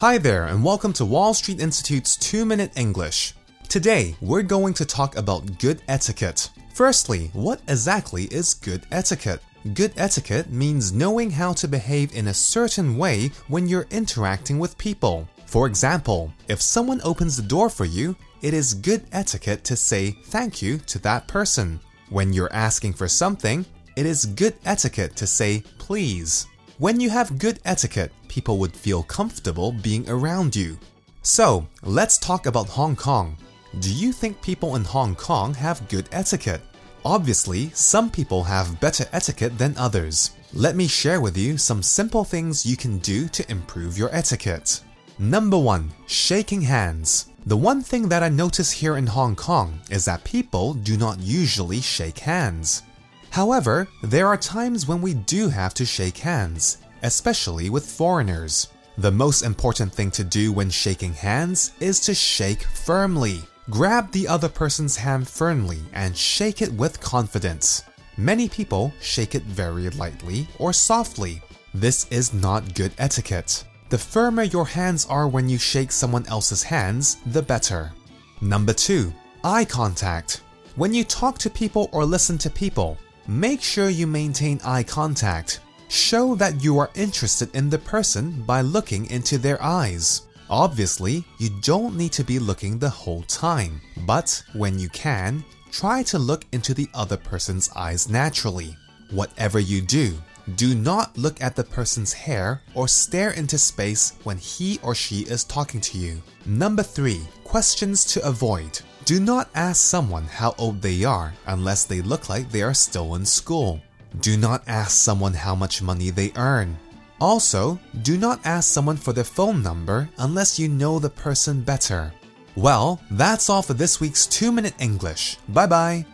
Hi there, and welcome to Wall Street Institute's 2 Minute English. Today, we're going to talk about good etiquette. Firstly, what exactly is good etiquette? Good etiquette means knowing how to behave in a certain way when you're interacting with people. For example, if someone opens the door for you, it is good etiquette to say thank you to that person. When you're asking for something, it is good etiquette to say please. When you have good etiquette, people would feel comfortable being around you. So, let's talk about Hong Kong. Do you think people in Hong Kong have good etiquette? Obviously, some people have better etiquette than others. Let me share with you some simple things you can do to improve your etiquette. Number 1. Shaking hands. The one thing that I notice here in Hong Kong is that people do not usually shake hands. However, there are times when we do have to shake hands, especially with foreigners. The most important thing to do when shaking hands is to shake firmly. Grab the other person's hand firmly and shake it with confidence. Many people shake it very lightly or softly. This is not good etiquette. The firmer your hands are when you shake someone else's hands, the better. Number 2. Eye contact. When you talk to people or listen to people, Make sure you maintain eye contact. Show that you are interested in the person by looking into their eyes. Obviously, you don't need to be looking the whole time, but when you can, try to look into the other person's eyes naturally. Whatever you do, do not look at the person's hair or stare into space when he or she is talking to you. Number 3. Questions to avoid. Do not ask someone how old they are unless they look like they are still in school. Do not ask someone how much money they earn. Also, do not ask someone for their phone number unless you know the person better. Well, that's all for this week's 2 Minute English. Bye bye.